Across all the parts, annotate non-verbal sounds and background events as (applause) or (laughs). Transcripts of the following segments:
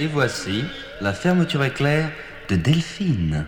Et voici la fermeture éclair de Delphine.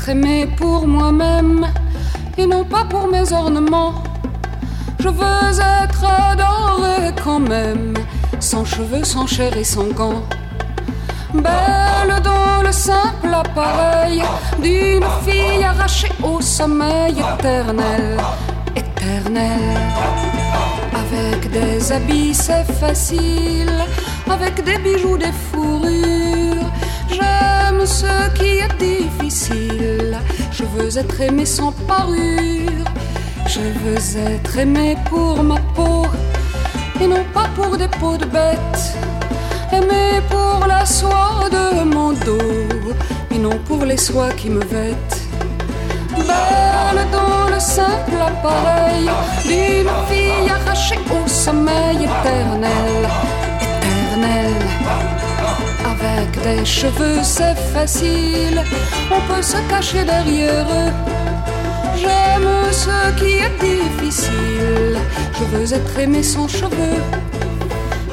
Être aimé pour moi-même et non pas pour mes ornements. Je veux être adoré quand même, sans cheveux, sans chair et sans gants. Belle dans le simple appareil d'une fille arrachée au sommeil éternel, éternel. Avec des habits c'est facile, avec des bijoux, des fourrures. Ce qui est difficile. Je veux être aimé sans parure. Je veux être aimé pour ma peau et non pas pour des peaux de bête. Aimé pour la soie de mon dos et non pour les soies qui me vêtent. Belle dans le simple appareil d'une fille arrachée au sommeil éternel, éternel. Avec des cheveux, c'est facile, on peut se cacher derrière eux. J'aime ce qui est difficile, je veux être aimé sans cheveux.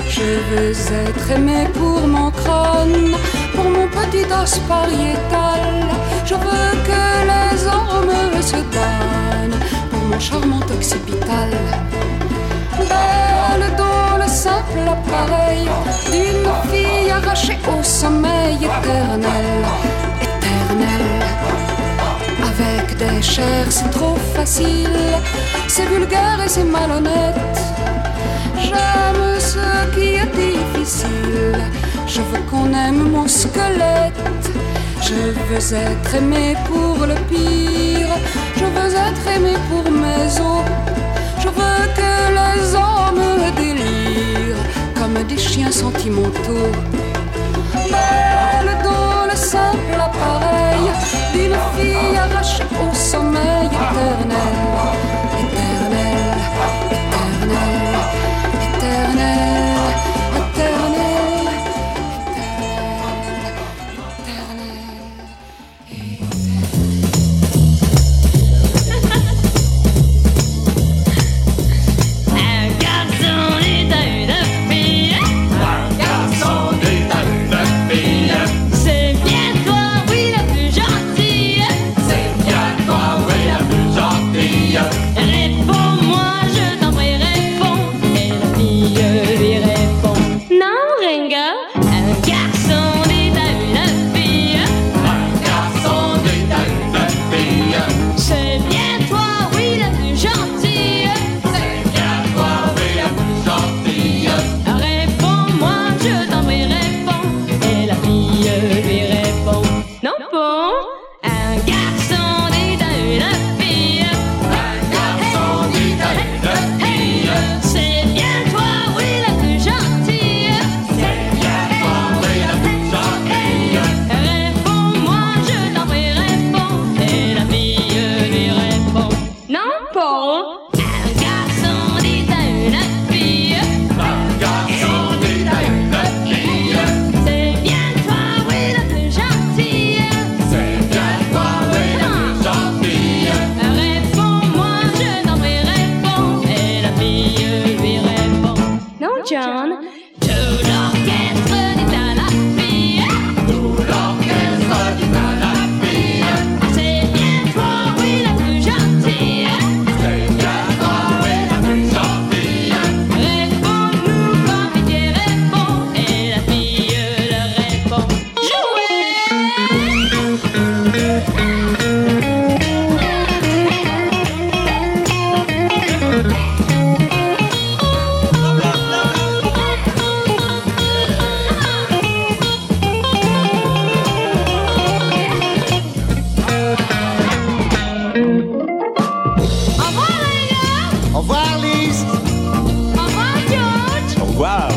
Je veux être aimé pour mon crâne, pour mon petit os pariétal. Je veux que les hommes se donnent pour mon charmant occipital. Belle simple appareil d'une fille arrachée au sommeil éternel, éternel. Avec des chairs, c'est trop facile, c'est vulgaire et c'est malhonnête. J'aime ce qui est difficile, je veux qu'on aime mon squelette. Je veux être aimé pour le pire, je veux être aimé pour mes os. Je veux que les hommes délirent des chiens sentimentaux. Belle dans le simple appareil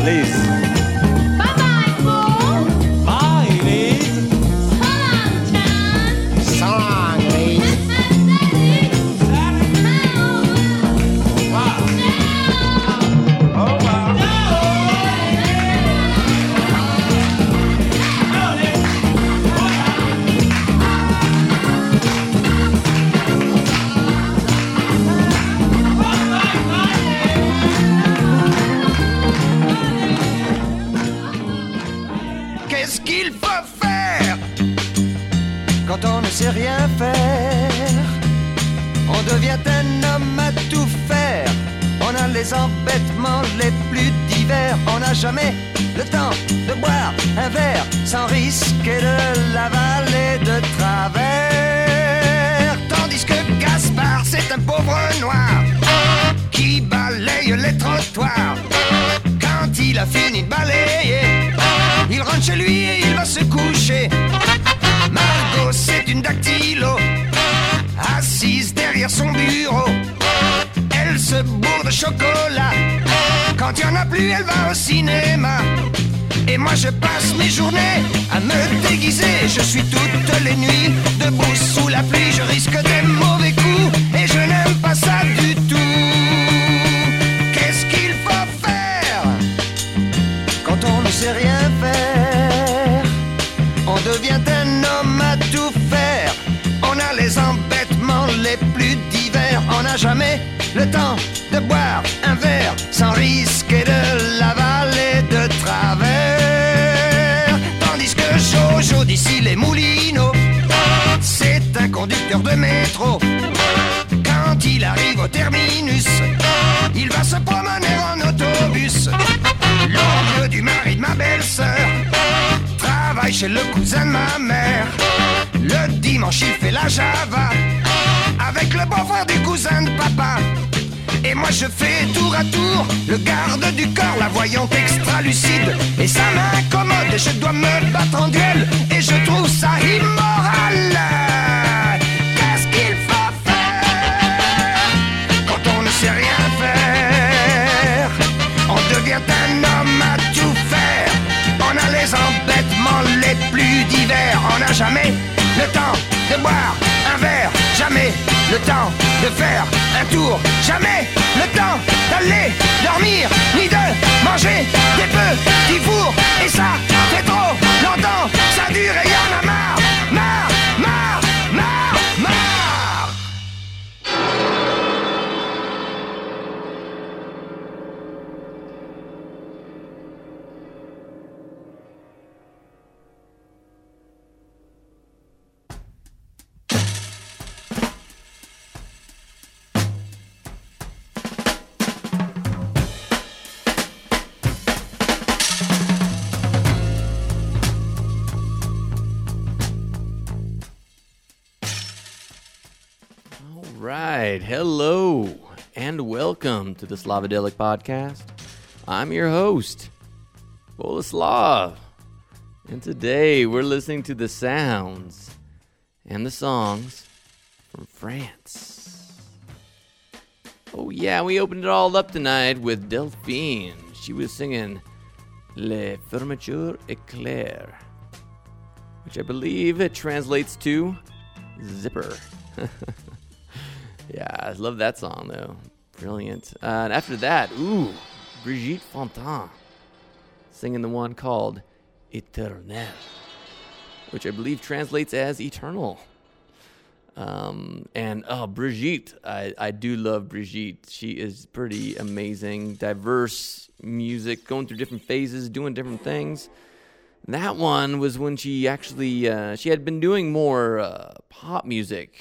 please. Plus, elle va au cinéma. Et moi je passe mes journées à me déguiser. Je suis toutes les nuits debout sous la pluie. Je risque des le cousin de ma mère. Le dimanche, il fait la java avec le beau-frère du cousin de papa. Et moi je fais tour à tour le garde du corps, la voyante extra lucide. Et ça m'incommode et je dois me battre en duel. Et je trouve ça immoral. Welcome to the Slavadelic podcast. I'm your host, Boleslav. And today we're listening to the sounds and the songs from France. Oh, yeah, we opened it all up tonight with Delphine. She was singing Les Fermetures Éclair, which I believe it translates to zipper. (laughs) Yeah, I love that song though. Brilliant. Uh, and after that, ooh, Brigitte Fontaine singing the one called Eternel, which I believe translates as eternal. Um, and oh, Brigitte, I, I do love Brigitte. She is pretty amazing, diverse music, going through different phases, doing different things. That one was when she actually uh, she had been doing more uh, pop music,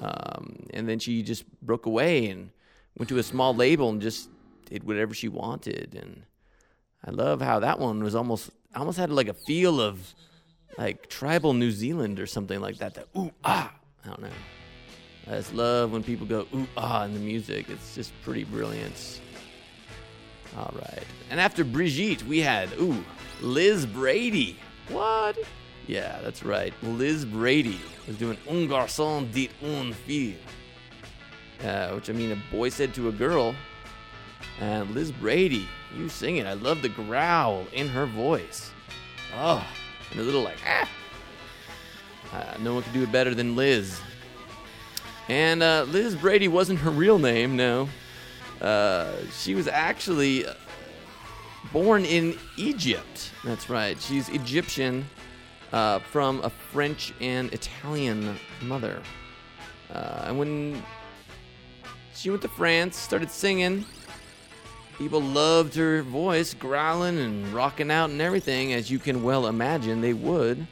um, and then she just broke away and went to a small label and just did whatever she wanted. And I love how that one was almost almost had like a feel of like tribal New Zealand or something like that. That ooh ah, I don't know. I just love when people go ooh ah in the music. It's just pretty brilliant. All right. And after Brigitte, we had, ooh, Liz Brady. What? Yeah, that's right. Liz Brady was doing Un garçon dit une fille. Uh, which I mean, a boy said to a girl. And Liz Brady, you sing it. I love the growl in her voice. Oh, and a little like, ah. Uh, no one could do it better than Liz. And uh, Liz Brady wasn't her real name, no. Uh, she was actually uh, born in Egypt. That's right. She's Egyptian uh, from a French and Italian mother. Uh, and when she went to France, started singing, people loved her voice, growling and rocking out and everything, as you can well imagine they would.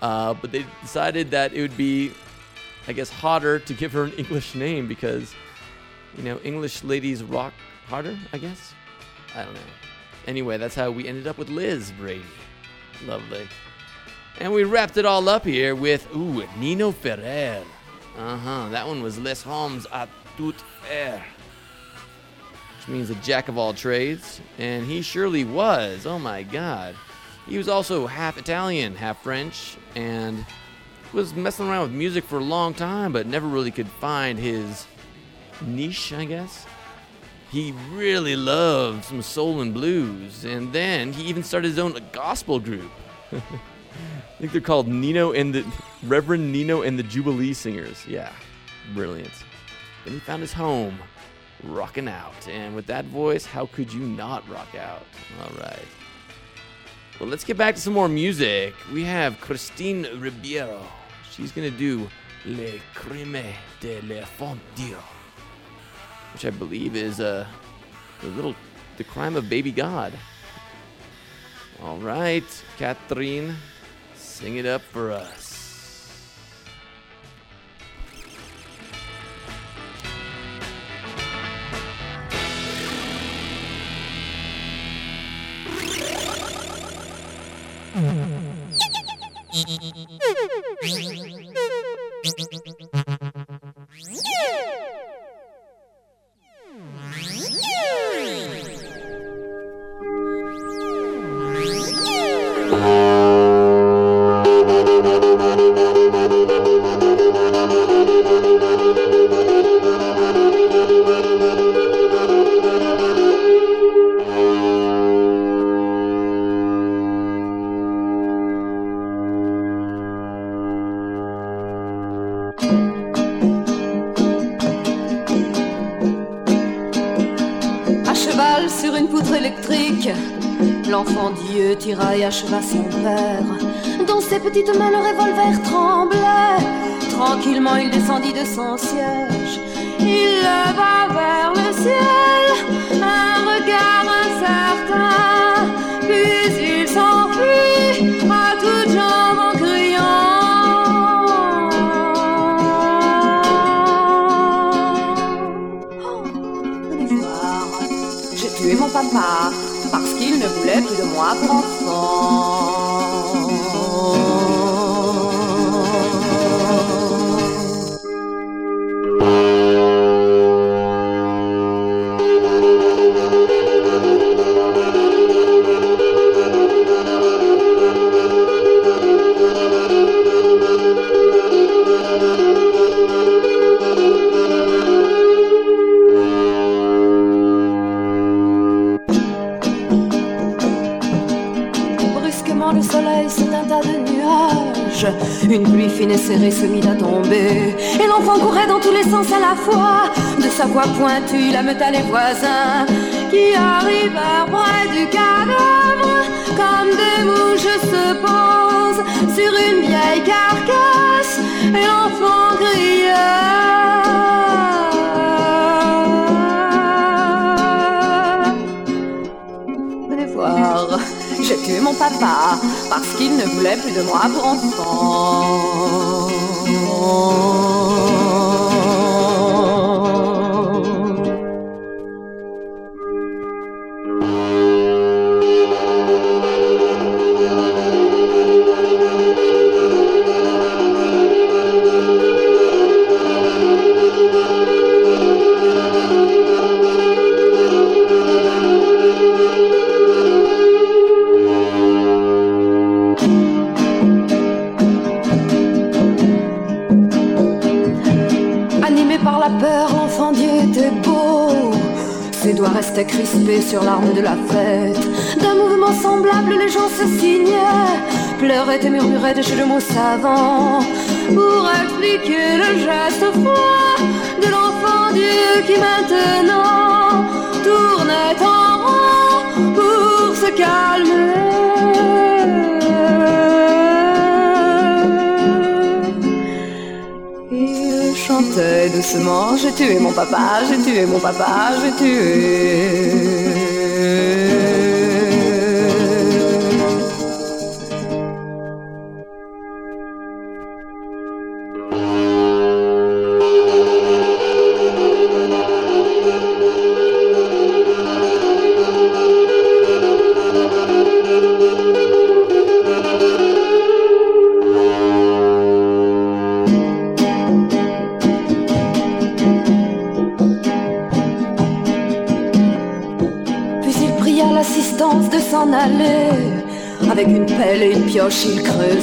Uh, but they decided that it would be, I guess, hotter to give her an (laughs) English name because, you know, English ladies rock harder, I guess. I don't know. Anyway, that's how we ended up with Liz Brady. Lovely. And we wrapped it all up here with, ooh, Nino Ferrer. Uh huh. That one was Les Hommes à tout which means a jack of all trades. And he surely was. Oh my god. He was also half Italian, half French, and was messing around with music for a long time, but never really could find his niche, I guess. He really loved some soul and blues, and then he even started his own gospel group. (laughs) I think they're called Nino and the Reverend Nino and the Jubilee Singers. Yeah, brilliant. Then he found his home, rocking out. And with that voice, how could you not rock out? All right. Well, let's get back to some more music. We have Christine Ribeiro. She's gonna do Le Crime de l'Enfantier, which I believe is uh, the little the crime of baby God. All right, Catherine, sing it up for us. À les voisins Qui arrivèrent près du cadavre Comme des mouches se posent sur une vieille carcasse Et l'enfant criait Venez voir, j'ai tué mon papa parce qu'il ne voulait plus de moi pour enfant. Sur l'arme de la fête. D'un mouvement semblable, les gens se signaient, pleuraient et murmuraient de jeux de mots savants pour expliquer le geste froid de l'enfant Dieu qui maintenant tournait en rond pour se calmer. Il chantait doucement J'ai tué mon papa, j'ai tué mon papa, j'ai tué.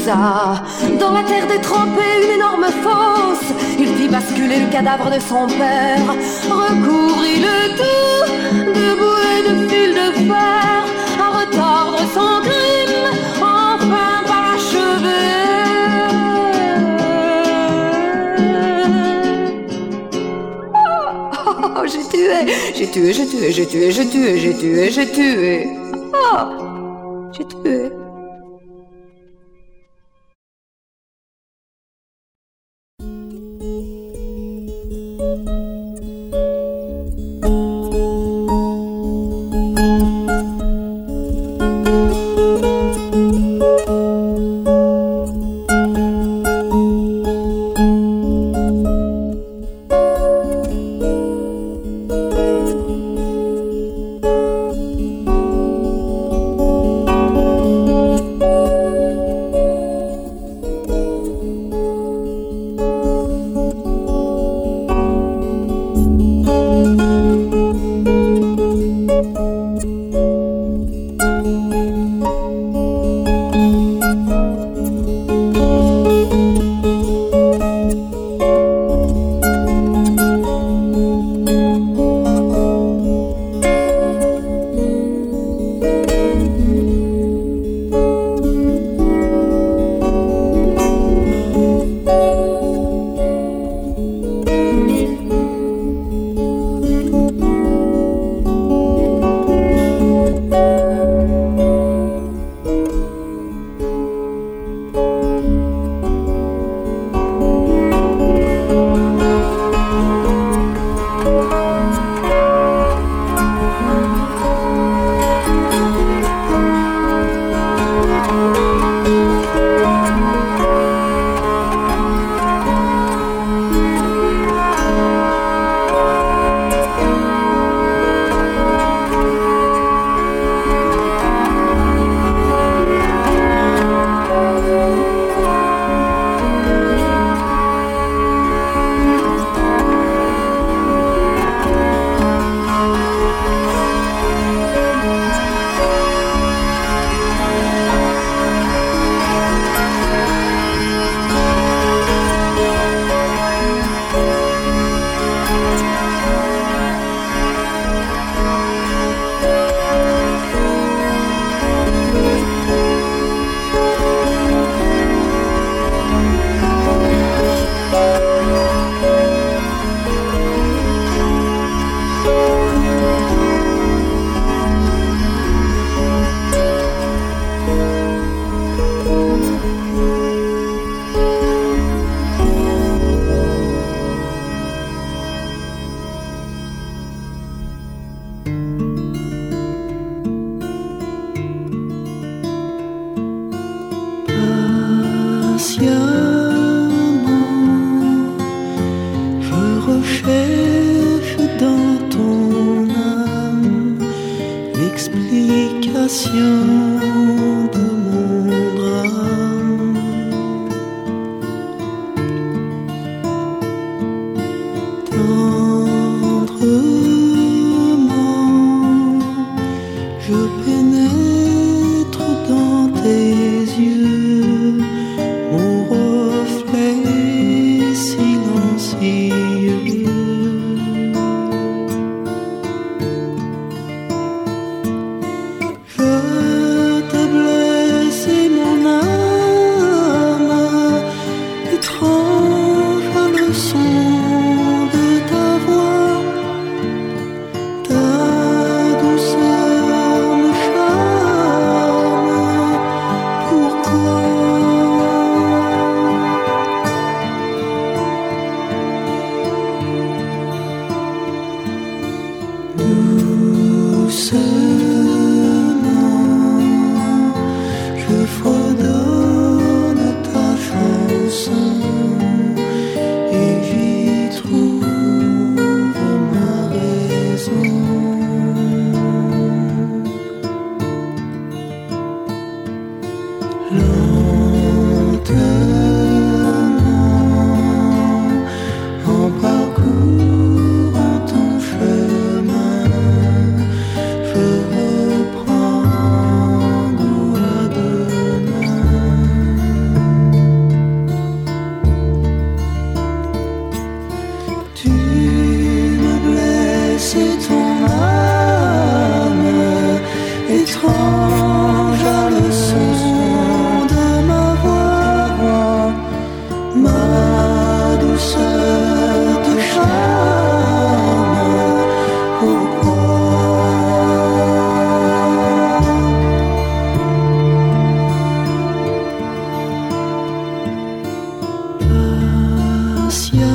Dans la terre détrempée une énorme fosse. Il fit basculer le cadavre de son père, recouvrit le tout de et de fil de fer, à retordre son crime, enfin parachevé. Oh, j'ai tué, j'ai tué, j'ai tué, j'ai tué, j'ai tué, j'ai tué, j'ai tué. Ne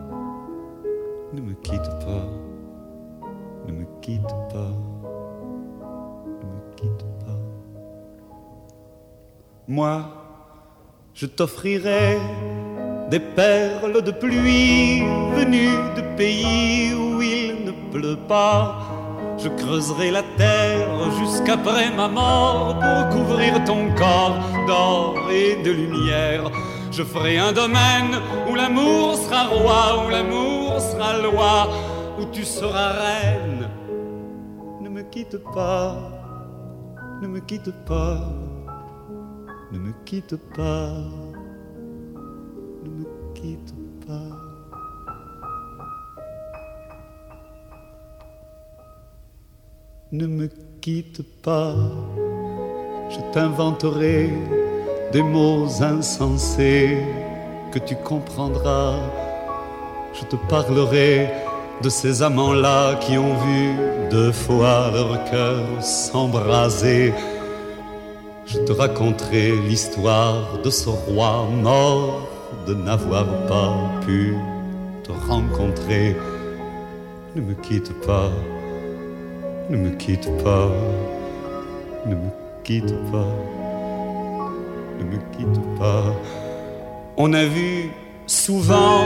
Ne me quitte pas, ne me quitte pas, ne me quitte pas. Moi, je t'offrirai des perles de pluie venues de pays où il ne pleut pas. Je creuserai la terre jusqu'après ma mort pour couvrir ton corps d'or et de lumière. Je ferai un domaine où l'amour sera roi, où l'amour sera loi, où tu seras reine. Ne me quitte pas, ne me quitte pas, ne me quitte pas, ne me quitte pas. Ne me quitte pas, je t'inventerai des mots insensés que tu comprendras. Je te parlerai de ces amants-là qui ont vu deux fois leur cœur s'embraser. Je te raconterai l'histoire de ce roi mort de n'avoir pas pu te rencontrer. Ne me quitte pas, ne me quitte pas, ne me quitte pas ne me quitte pas. On a vu souvent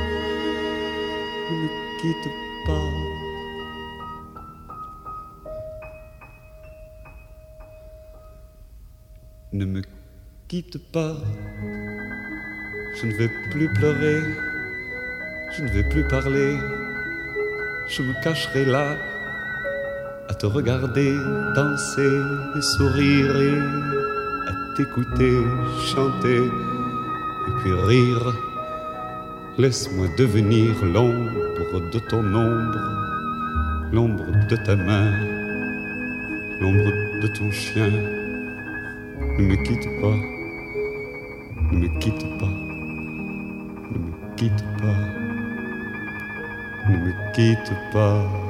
ne me quitte pas. Ne me quitte pas, je ne vais plus pleurer, je ne vais plus parler, je me cacherai là à te regarder danser et sourire et à t'écouter chanter et puis rire. Laisse-moi devenir l'ombre de ton ombre, l'ombre de ta main, l'ombre de ton chien. Ne me quitte pas, ne me quitte pas, ne me quitte pas, ne me quitte pas.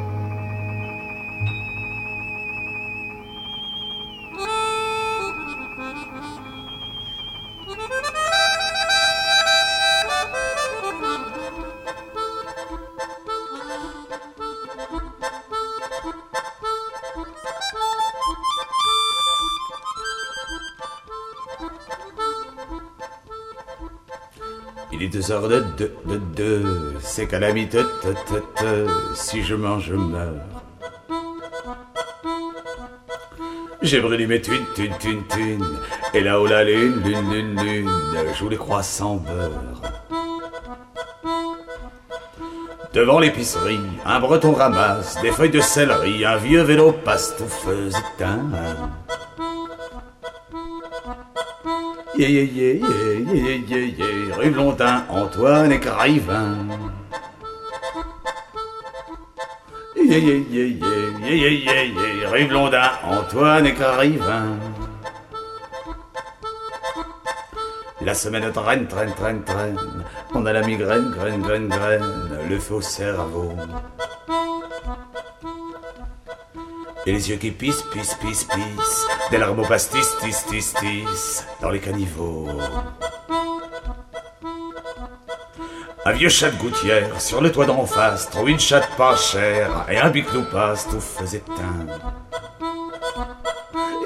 Heures de de calamiteux, te, te, te, si je mange, je meurs. J'ai brûlé mes thunes, thunes, thunes, thunes, et là-haut la lune, lune, lune, lune, joue les croissants beurre. Devant l'épicerie, un breton ramasse des feuilles de céleri, un vieux vélo passe touffeuse éteint. Yeah, yeah, yeah, Rue Blondin, Antoine et Carivin. Rue Blondin, Antoine et Carivin. La semaine traîne, traîne, traîne, traîne. On a la migraine, graine, graine, graine. Le faux cerveau. Et les yeux qui pissent, pissent, pissent, pissent. Des larmes au pastis, tis, tis, tis, dans les caniveaux. Un vieux chat de gouttière sur le toit d'en face trouve une chatte pas chère et un bic passe tout faisait teint.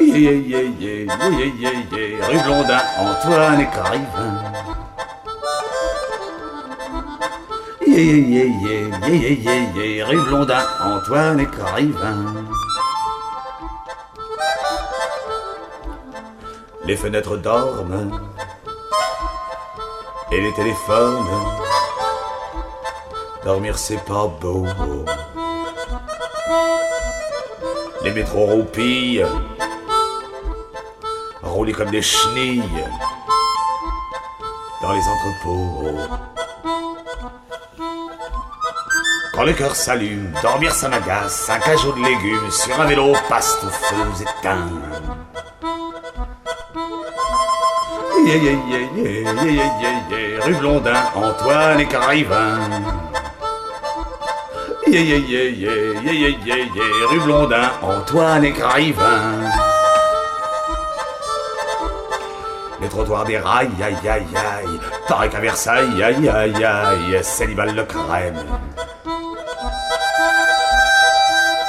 Yeah, yeah, yeah, yeah, yeah, yeah, yeah, rue Blondin, Antoine et Carivin. Yeah, yeah, yeah, yeah, yeah, yeah, yeah, rue Blondin, Antoine et Carivin. Les fenêtres dorment et les téléphones. Dormir c'est pas beau. Les métros roupillent, rouler comme des chenilles dans les entrepôts. Quand le cœur s'allume, dormir ça m'agace, un cajot de légumes sur un vélo passe tout feu éteint. Yeah, yeah, yeah, yeah, yeah, yeah, yeah, rue Blondin, Antoine et Carivin. Yeah, yeah, yeah, yeah, yeah, yeah, yeah, yeah, rue Blondin, Antoine et Carivin. Les trottoirs des rails, aïe, aïe, aïe, pareil qu'à Versailles, aïe, aïe, aïe, Célibat le crème.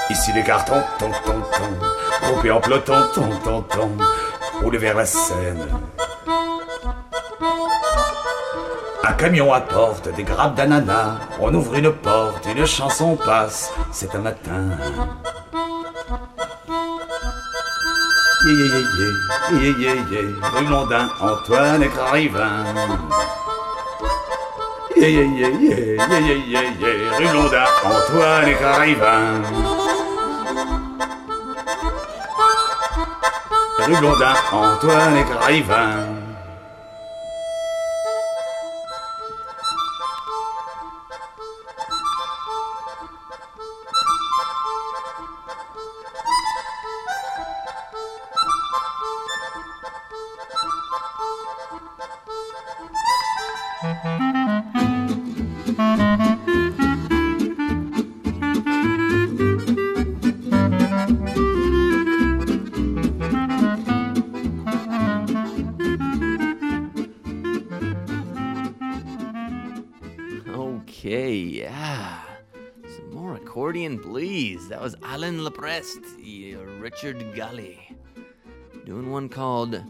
Ici les cartons, ton, ton, ton, groupés en peloton, ton, ton, ton, roulés vers la Seine. Camion apporte des grappes d'ananas, on ouvre une porte, une chanson passe, c'est un matin. Yeah, yeah, yeah, rue Blondin, Antoine et. Yeah, yeah, yeah, yeah, yeah, yeah, yeah, yeah, rue Blondin, Antoine et Carivin. Rue Antoine et Carivin. That was Alan Leprest, Richard Gully, doing one called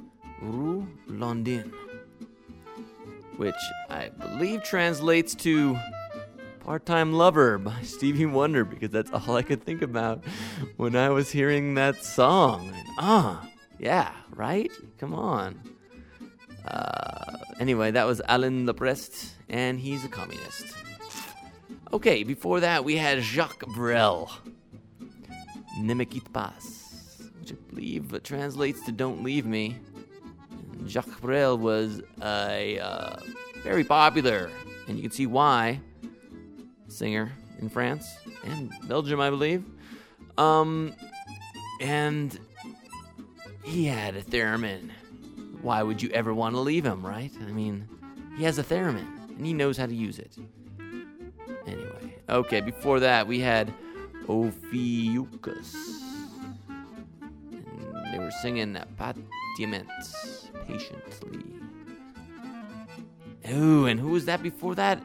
Rue Blondin, which I believe translates to Part Time Lover by (laughs) Stevie Wonder, because that's all I could think about when I was hearing that song. Ah, yeah, right? Come on. Uh, anyway, that was Alan Leprest, and he's a communist. Okay, before that, we had Jacques Brel. Ne pas, which I believe translates to Don't Leave Me. Jacques Brel was a uh, very popular, and you can see why, singer in France and Belgium, I believe. Um, and he had a theremin. Why would you ever want to leave him, right? I mean, he has a theremin, and he knows how to use it. Anyway, okay, before that, we had Ophiuchus. And they were singing Patiment patiently. Oh, and who was that before that?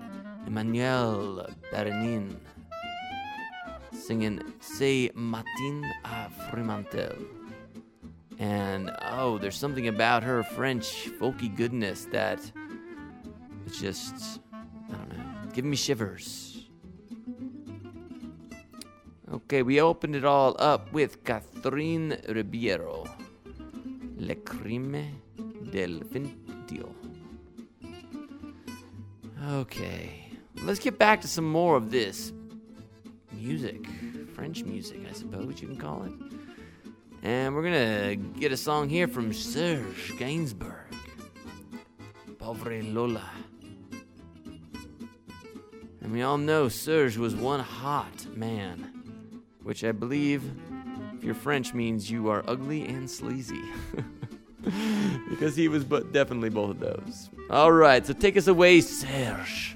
Emmanuel Berenin singing C'est Matin à Fremantle. And oh, there's something about her French folky goodness that it's just, I don't know, giving me shivers. Okay, we opened it all up with Catherine Ribeiro. Le crime del Vintio. Okay, let's get back to some more of this music. French music, I suppose you can call it. And we're gonna get a song here from Serge Gainsbourg. Pauvre Lola. And we all know Serge was one hot man. Which I believe, if you're French, means you are ugly and sleazy. (laughs) because he was but definitely both of those. All right, so take us away, Serge.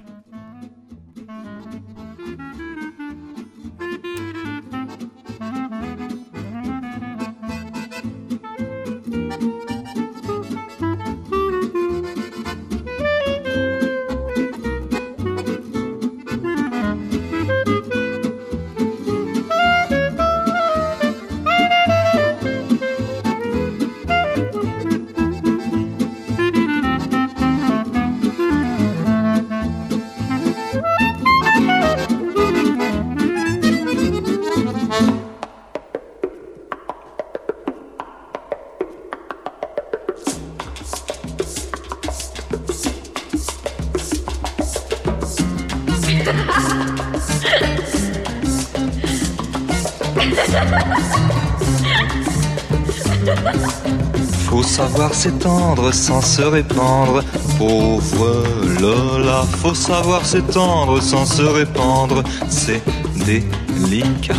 Sans se répandre, pauvre Lola. Faut savoir s'étendre sans se répandre, c'est délicat.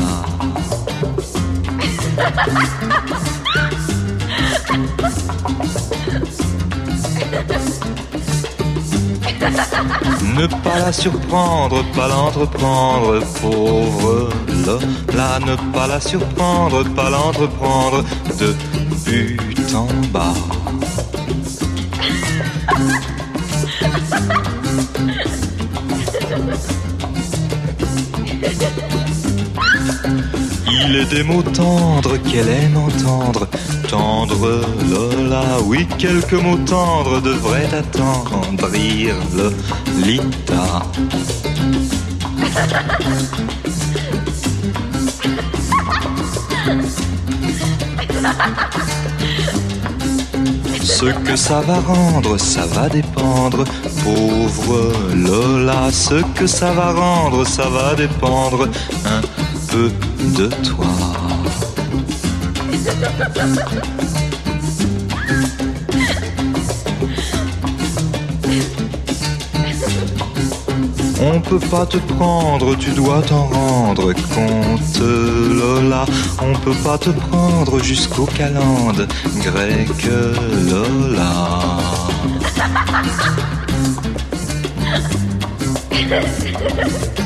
Ne pas la surprendre, pas l'entreprendre, pauvre Lola. Ne pas la surprendre, pas l'entreprendre, de but en bas. Il est des mots tendres qu'elle aime entendre. Tendre Lola, oui, quelques mots tendres devraient attendrir Lolita. Ce que ça va rendre, ça va dépendre, pauvre Lola. Ce que ça va rendre, ça va dépendre de toi. On peut pas te prendre, tu dois t'en rendre compte, Lola. On peut pas te prendre jusqu'au calende grec, Lola. (laughs)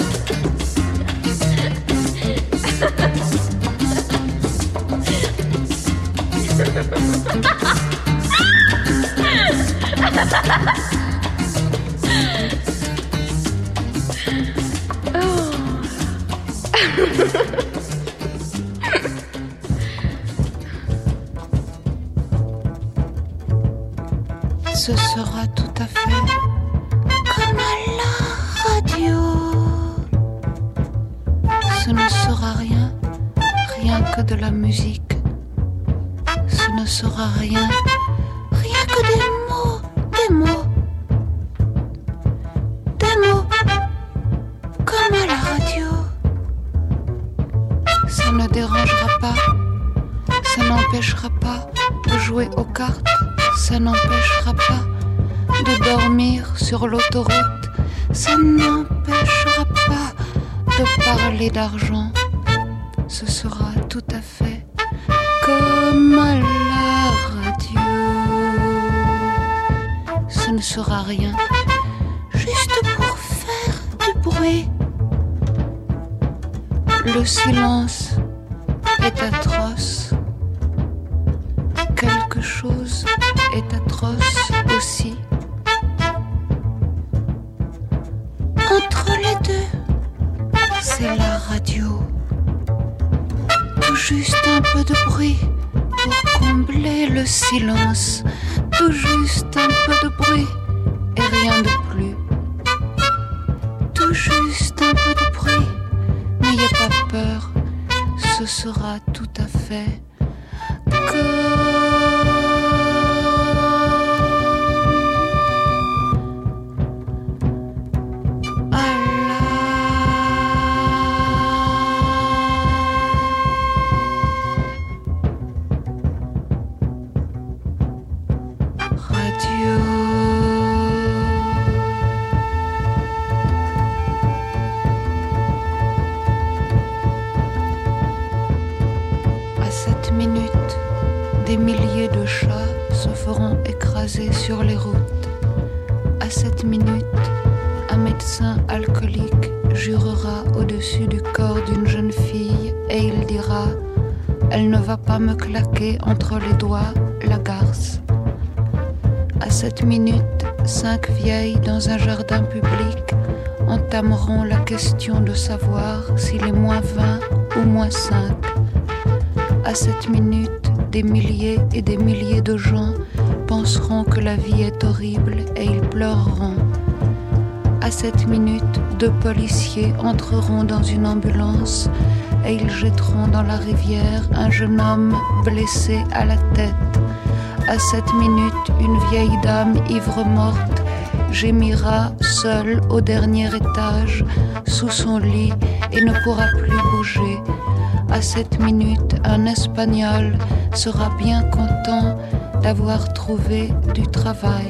est atroce aussi. Entre les deux, c'est la radio. Tout juste un peu de bruit pour combler le silence. Tout juste un peu de bruit et rien de plus. Tout juste un peu de bruit. N'ayez pas peur, ce sera tout à fait de savoir s'il est moins 20 ou moins 5. À cette minute, des milliers et des milliers de gens penseront que la vie est horrible et ils pleureront. À cette minute, deux policiers entreront dans une ambulance et ils jetteront dans la rivière un jeune homme blessé à la tête. À cette minute, une vieille dame ivre morte gémira seule au dernier étage sous son lit et ne pourra plus bouger. À cette minute, un Espagnol sera bien content d'avoir trouvé du travail.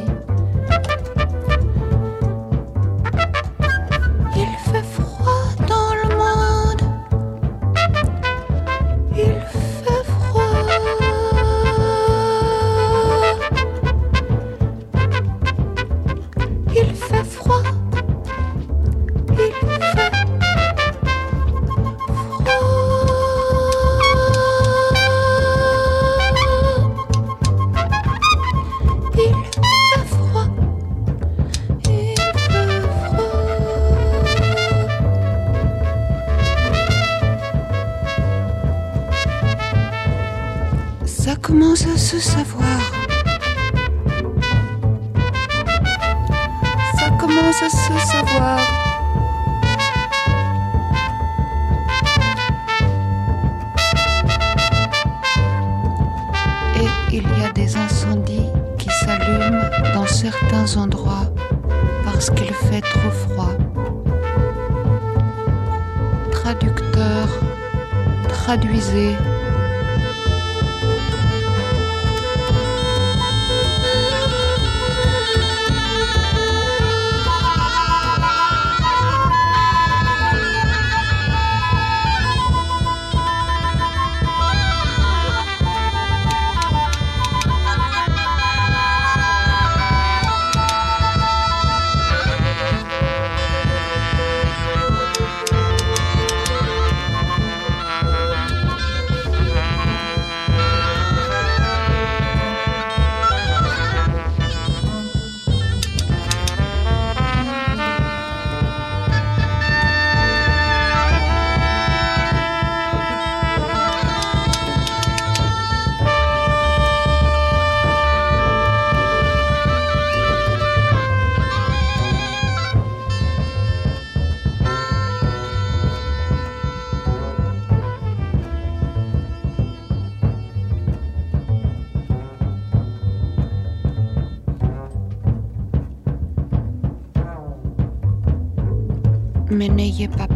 Yine je papa.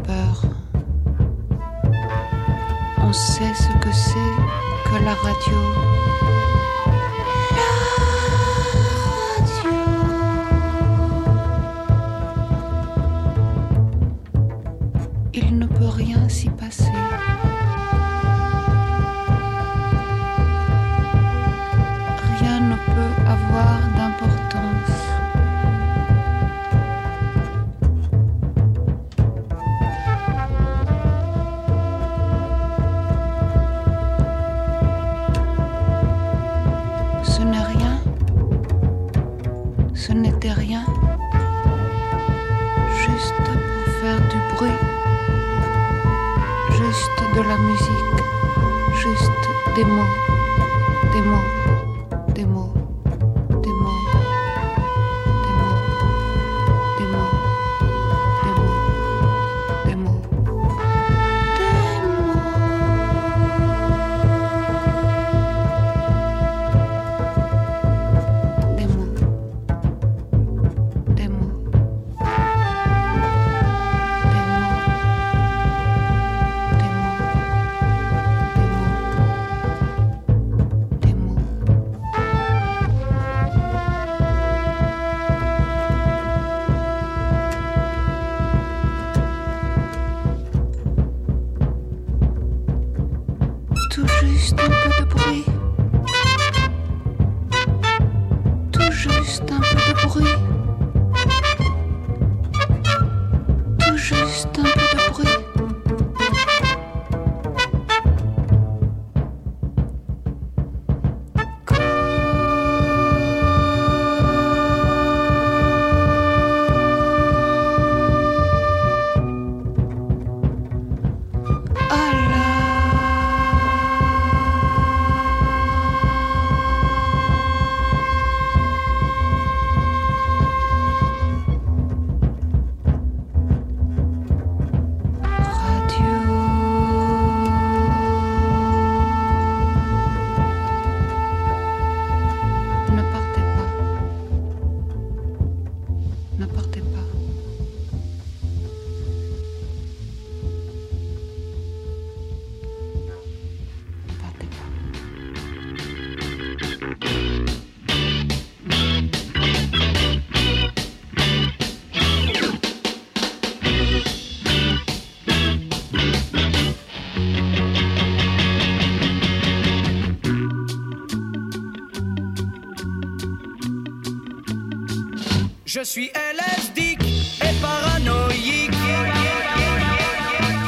Je suis LSD et paranoïaque.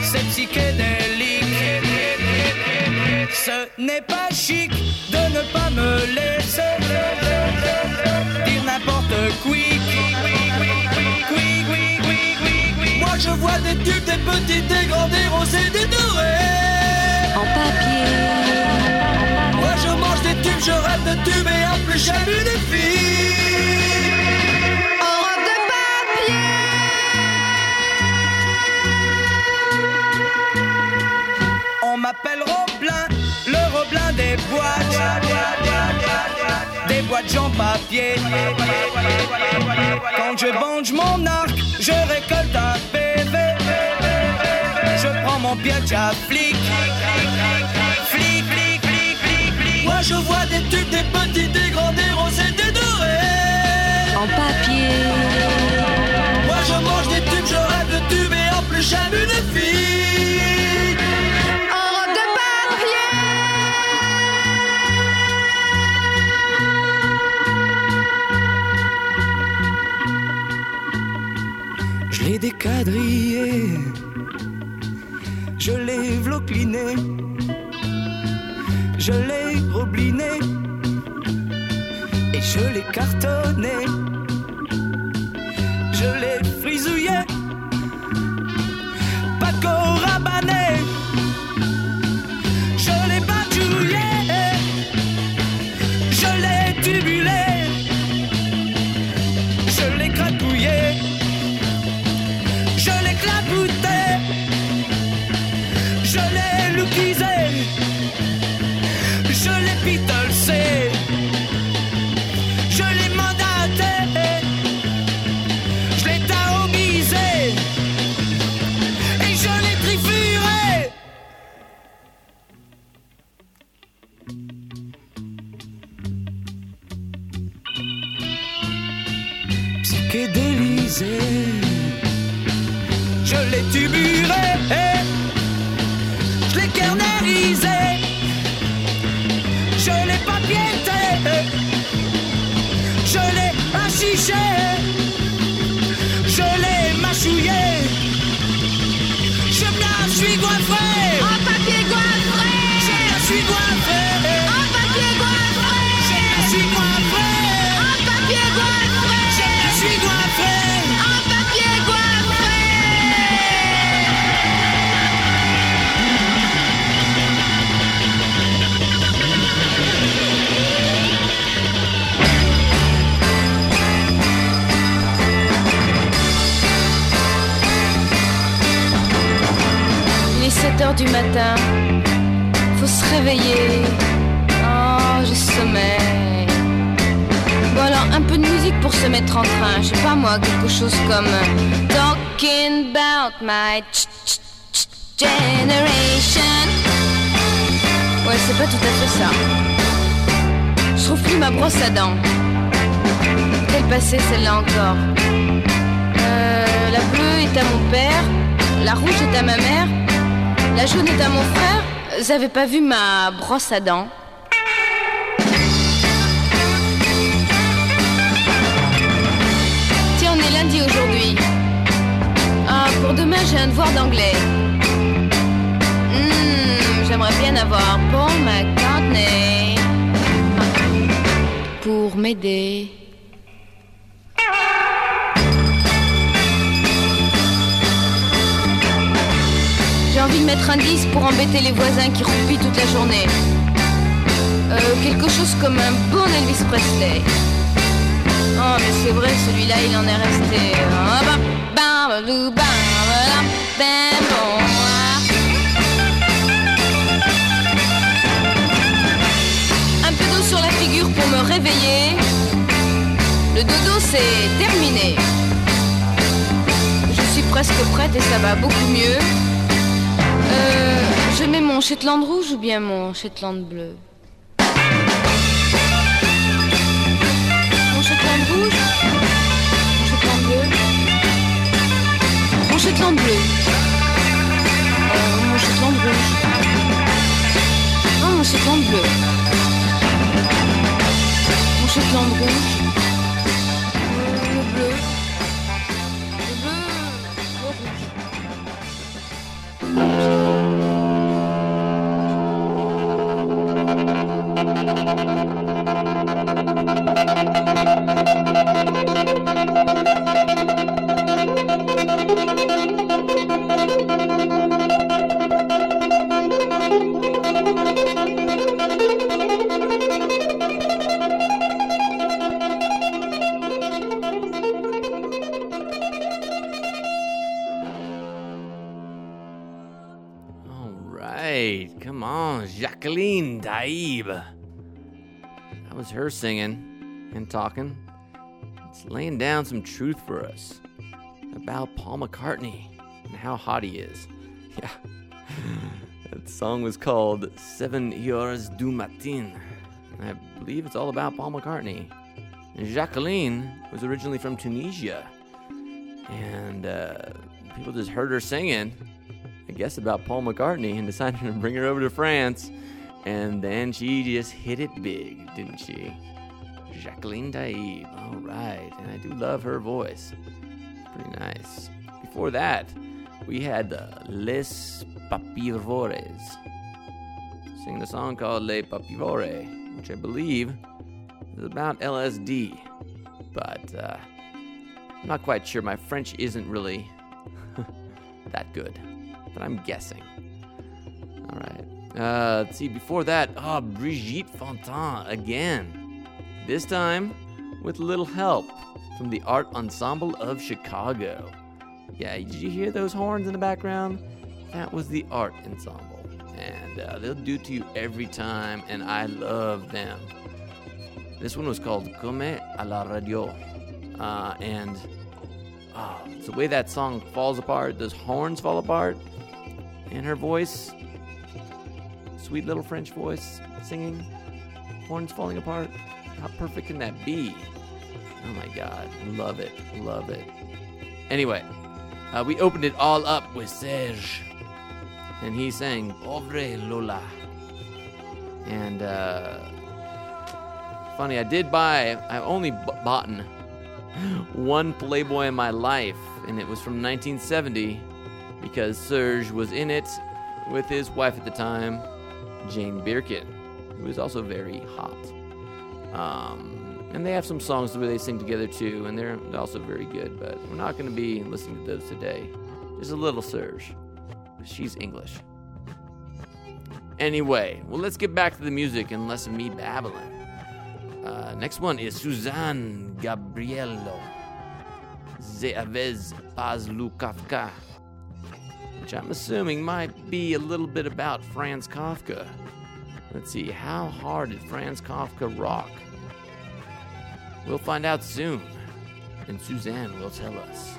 C'est psychédélique. Ce n'est pas chic de ne pas me laisser dire n'importe quoi. Moi je vois des tubes, des petits, des grands, des rosés, des dorés. En papier. Moi je mange des tubes, je rêve de tubes et en plus j'ai vu des filles. Le Roblin des boîtes. Des boîtes en papier. Quand je venge mon arc, je récolte un PV. Je prends mon piège à flic. Flic, flic, flic, flic, flic. Moi je vois des tubes, des petits, des grands, des rosés, des dorés. En papier. Moi je mange des tubes, je rêve de tubes et en plus j'aime une fille. Je l'ai robliné et je l'ai cartonné, je l'ai frisouillé, Psychédélisé. Je l'ai tuburé, je l'ai kernerisé, je l'ai papiété, je l'ai achiché, du matin, faut se réveiller. Oh, j'ai sommeil. Bon alors, un peu de musique pour se mettre en train. Je sais pas moi, quelque chose comme euh, Talking about my ch- generation. Ouais, c'est pas tout à fait ça. Je trouve ma brosse à dents. Quelle passée celle-là encore Euh, La bleue est à mon père, la rouge est à ma mère, la jaune est à mon frère. Vous avez pas vu ma brosse à dents Tiens, on est lundi aujourd'hui. Ah, pour demain, j'ai un devoir d'anglais. Hmm, J'aimerais bien avoir Paul McCartney pour m'aider. Envie de mettre un disque pour embêter les voisins qui roupillent toute la journée. Euh, quelque chose comme un bon Elvis Presley. Oh, mais c'est vrai, celui-là, il en est resté. Un peu d'eau sur la figure pour me réveiller. Le dodo, c'est terminé. Je suis presque prête et ça va beaucoup mieux. Shetland rouge ou bien mon Shetland bleu Mon Shetland rouge. Mon Shetland bleu. Mon Shetland bleu. Euh, mon Shetland rouge. Non, mon Shetland bleu. Mon Shetland rouge. Euh, bleu. Bleu, rouge Jacqueline Daib. That was her singing talking. It's laying down some truth for us about Paul McCartney and how hot he is. (laughs) Yeah. that song was called Seven Heures du Matin. I believe it's all about Paul McCartney. And Jacqueline was originally from Tunisia. And uh, people just heard her singing, I guess, about Paul McCartney and decided to bring her over to France. And then she just hit it big, didn't she? Jacqueline Daib. All right. And I do love her voice. Pretty nice. Before that, we had uh, Les Papivores singing a song called Les Papivores, which I believe is about LSD. But uh, I'm not quite sure. My French isn't really (laughs) that good, but I'm guessing. All right. Uh, let's see. Before that, oh, Brigitte Fontaine again. This time with a little help from the Art Ensemble of Chicago. Yeah, did you hear those horns in the background? That was the Art Ensemble. And uh, they'll do to you every time, and I love them. This one was called Comme a la Radio. Uh, and oh, the way that song falls apart, those horns fall apart, and her voice, sweet little French voice singing, horns falling apart. How perfect can that be? Oh my god, love it, love it. Anyway, uh, we opened it all up with Serge, and he sang Pauvre Lola. And uh, funny, I did buy, I've only b- bought (laughs) one Playboy in my life, and it was from 1970 because Serge was in it with his wife at the time, Jane Birkin, who was also very hot. Um, and they have some songs where they sing together too, and they're also very good. But we're not going to be listening to those today. Just a little Serge. She's English. Anyway, well, let's get back to the music and less of me babbling. Uh, next one is Suzanne Gabriello. Ze avez pas lu Kafka. Which I'm assuming might be a little bit about Franz Kafka. Let's see, how hard did Franz Kafka rock? We'll find out soon, and Suzanne will tell us.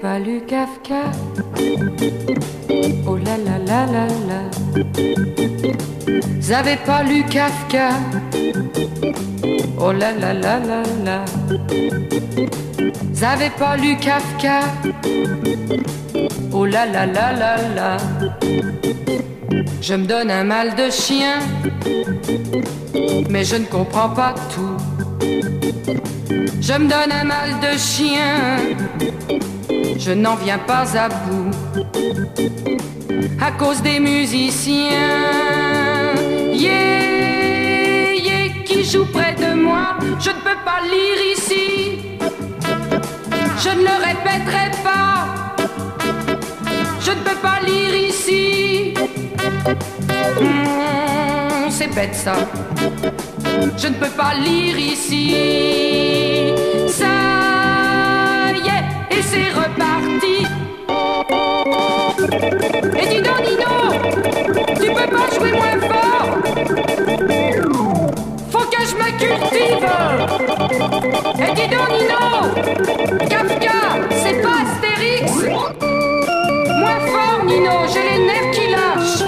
Pas lu Kafka Oh là là là la la. Vous pas lu Kafka Oh la la la la la. Vous pas lu Kafka Oh la la la la la. Je me donne un mal de chien, mais je ne comprends pas tout. Je me donne un mal de chien, je n'en viens pas à bout. À cause des musiciens, yeah, yeah, qui jouent près de moi, je ne peux pas lire ici. Je ne le répéterai pas, je ne peux pas lire ici. Hmm, c'est bête ça. Je ne peux pas lire ici. C'est reparti. Et dis donc, Nino, tu peux pas jouer moins fort. Faut que je me cultive. Et dis donc, Nino, Kafka, c'est pas Astérix. Moins fort, Nino, j'ai les nerfs qui lâchent.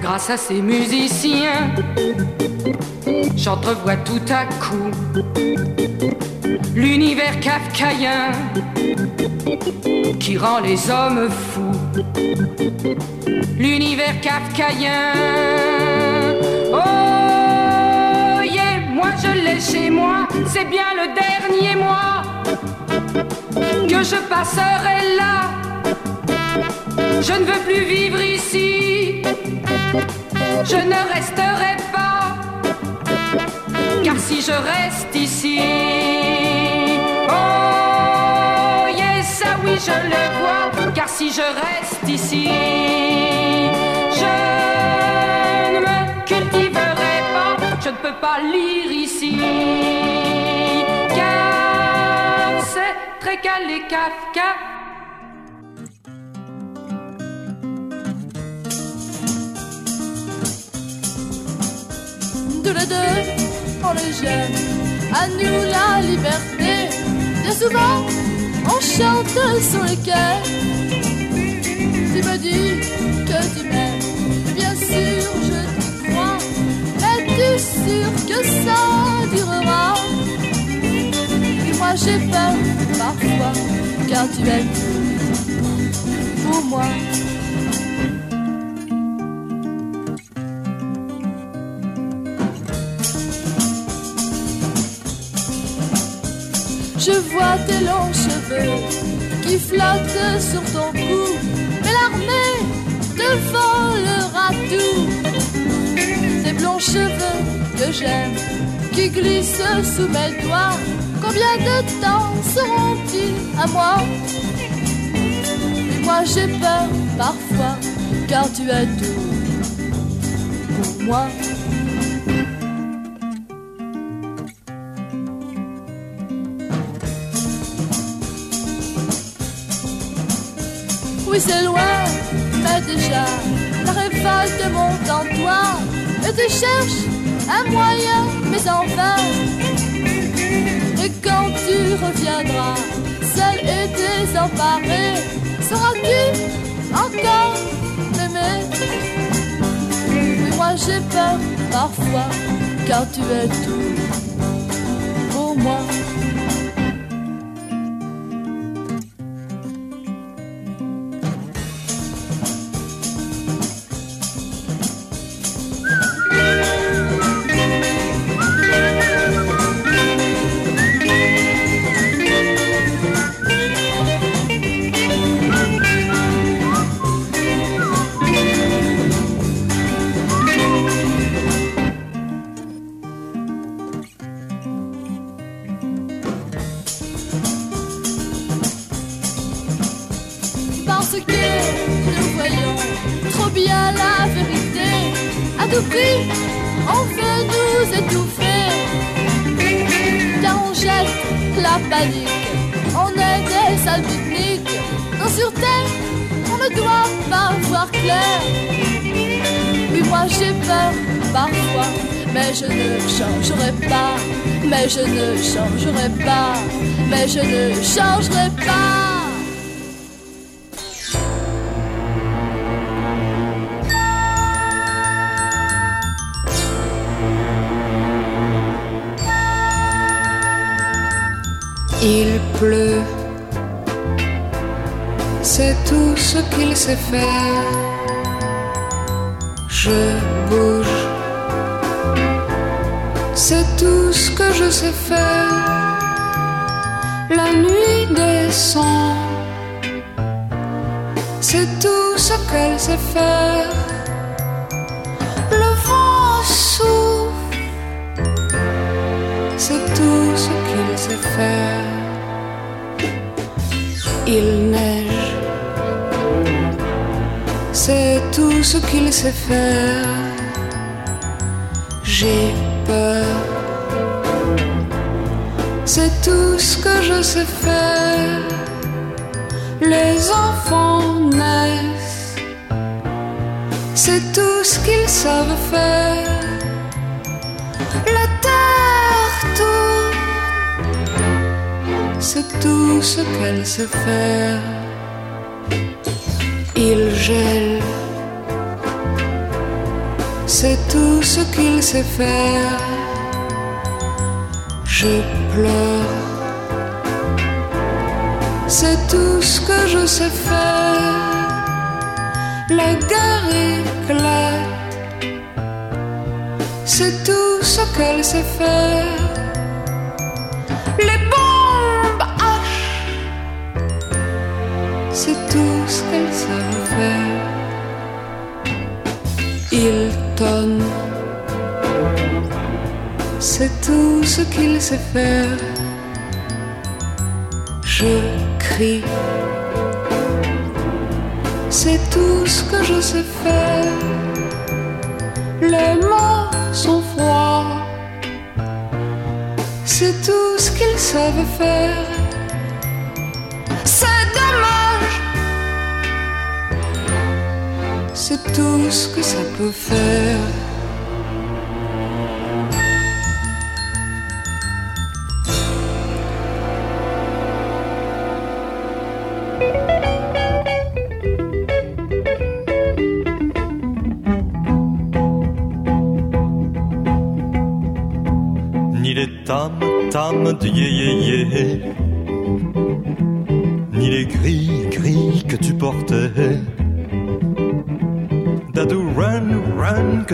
Grâce à ces musiciens, j'entrevois tout à coup l'univers kafkaïen qui rend les hommes fous. L'univers kafkaïen. Oh yeah, moi je l'ai chez moi, c'est bien le dernier mois que je passerai là. Je ne veux plus vivre ici, je ne resterai car si je reste ici, oh yes, ça oui je le vois, car si je reste ici, je ne me cultiverai pas, je ne peux pas lire ici, car c'est très calé Kafka. tous les deux, les gêne. À nous la liberté. Bien souvent, on chante sur les quais. Tu me dis que tu m'aimes. Bien sûr, je te crois. Mais tu es sûr que ça durera? Et moi, j'ai peur parfois, car tu es tout pour moi. Je vois tes longs cheveux qui flottent sur ton cou. Mais l'armée te volera tout. Tes blonds cheveux que j'aime qui glissent sous mes doigts. Combien de temps seront-ils à moi? Et moi j'ai peur parfois car tu es tout pour moi. Oui, c'est loin, mais déjà, la révolte monte en toi. Et tu cherches un moyen, mais enfin. Et quand tu reviendras, seul et désemparé, sauras-tu encore m'aimer Mais moi j'ai peur parfois, car tu es tout pour moi. Mais je ne changerai pas. Sait faire. Le vent souffle, c'est tout ce qu'il sait faire. Il neige, c'est tout ce qu'il sait faire. J'ai peur, c'est tout ce que je sais faire. C'est tout ce qu'ils savent faire. La terre tourne, c'est tout ce qu'elle sait faire. Il gèle, c'est tout ce qu'il sait faire. Je pleure, c'est tout ce que je sais faire. La guerre éclate, c'est tout ce qu'elle sait faire. Les bombes hachent, c'est tout ce qu'elle savent faire. Il tonne, c'est tout ce qu'il sait faire. Je crie, c'est tout ce que je sais faire. Les mots sont froids, c'est tout ce qu'ils savent faire. C'est dommage, c'est tout ce que ça peut faire.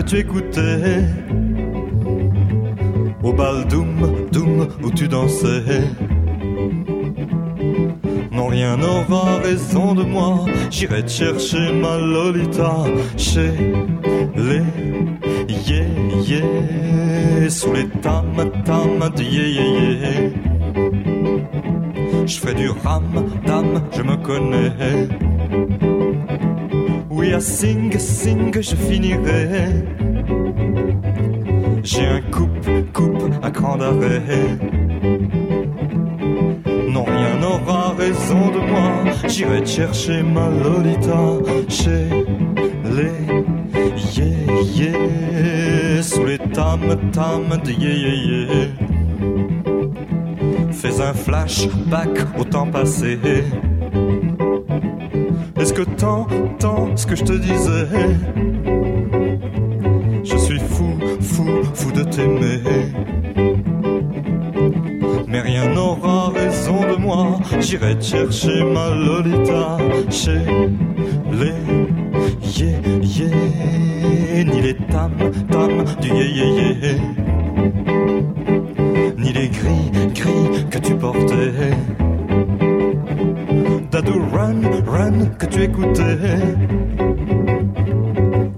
Tu écoutais. Au bal doum doum où tu dansais. Non rien n'aura raison de moi. J'irai te chercher ma Lolita Chez les yé yé. Sous les tam tam de yé yé yé. Je ferai du ram dam, je me connais Sing sing je finirai J'ai un coupe coupe à cran d'arrêt non, rien n'aura raison de moi. J'irai te chercher ma Lolita chez les yé yé sous les tam tam de yé yé yé. Fais un flashback au temps passé. Que t'entends ce que je te disais Je suis fou, fou, fou de t'aimer. Mais rien n'aura raison de moi. J'irai te chercher ma Lolita chez les yé yé, ni les tam tam du yé yé tu écoutais.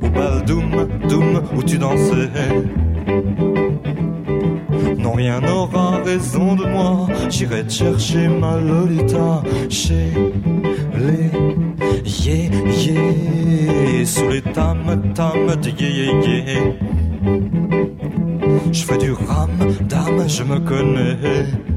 Au bal doum où tu dansais. Non, rien n'aura raison de moi. J'irai te chercher ma Lolita chez les yé sous les tam tam de yé. Je fais du ram dame, je me connais.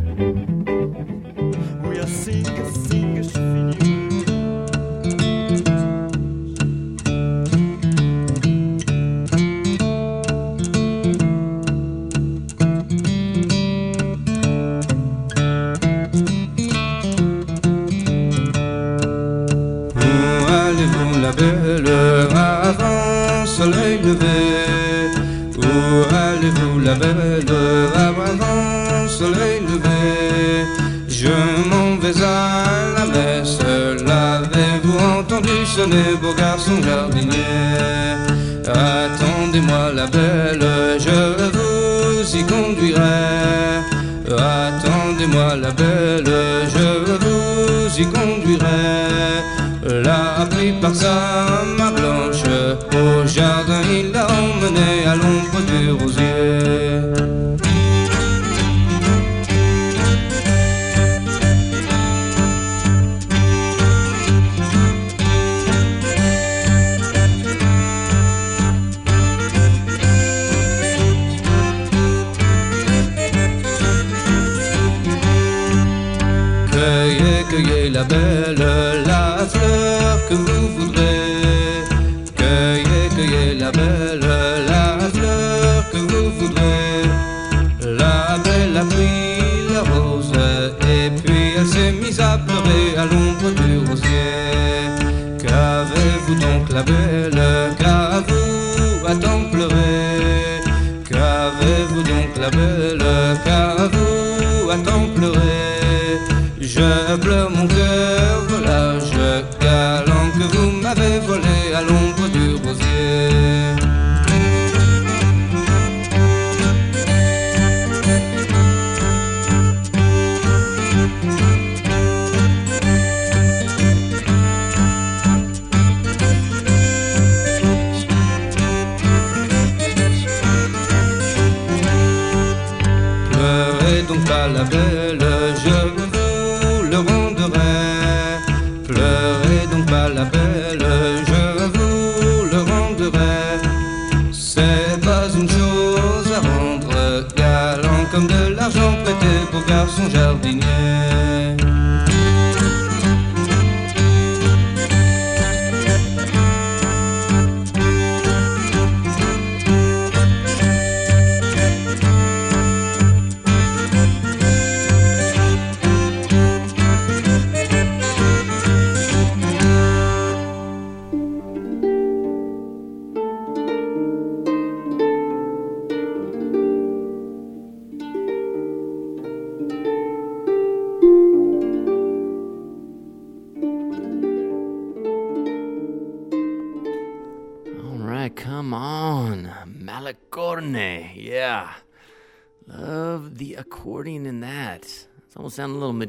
Fleur que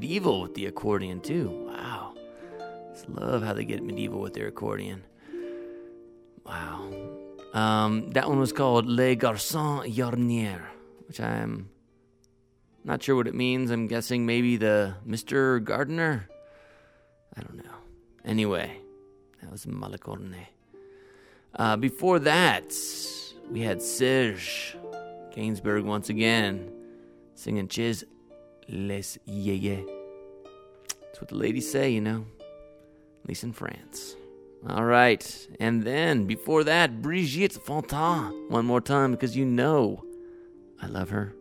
medieval with the accordion, too. Wow. Just love how they get medieval with their accordion. Wow. Um, that one was called Les Garçons Jardiniers, which I'm not sure what it means. I'm guessing maybe the Mr. Gardener. I don't know. Anyway, that was Malicorne. Uh, before that, we had Serge Gainsbourg once again singing Chiz Les Yeye. That's what the ladies say, you know, at least in France. All right, and then before that, Brigitte Fontaine one more time because you know I love her.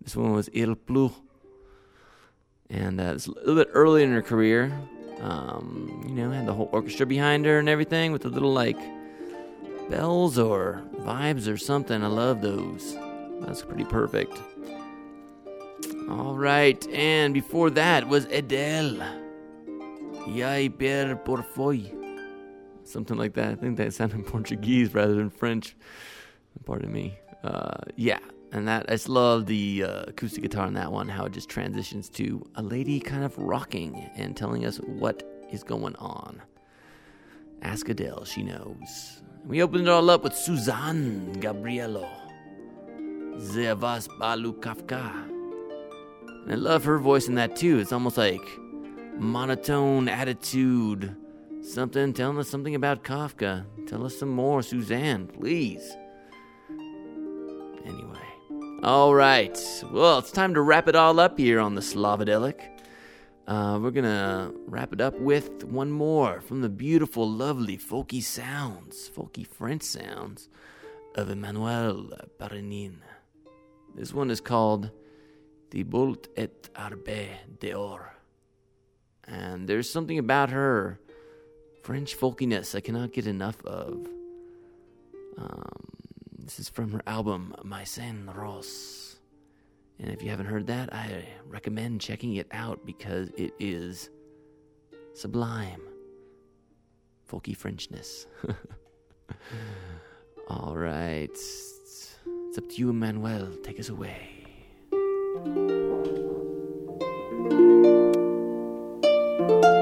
This one was Il Pleut. And uh, it's a little bit early in her career. Um, you know, had the whole orchestra behind her and everything with the little like bells or vibes or something. I love those. That's pretty perfect. All right, and before that was Adele. Yai per por foi. Something like that. I think that sounded (laughs) Portuguese rather than French. Pardon me. Uh, yeah, and that I just love the uh, acoustic guitar on that one. How it just transitions to a lady kind of rocking and telling us what is going on. Ask Adele, she knows. We opened it all up with Suzanne Gabriello. Ze was balu Kafka. And I love her voice in that too. It's almost like monotone attitude. Something telling us something about Kafka. Tell us some more, Suzanne, please. Anyway. All right. Well, it's time to wrap it all up here on the Slavadelic. Uh, we're gonna wrap it up with one more from the beautiful, lovely folky sounds, folky French sounds of Emmanuel Barenin. This one is called "Die Bolt et Arbe d'Or," and there's something about her French folkiness I cannot get enough of. Um, this is from her album My Saint Rose. And if you haven't heard that, I recommend checking it out because it is sublime. folky Frenchness. (laughs) All right. It's up to you, Emmanuel. Take us away. thank you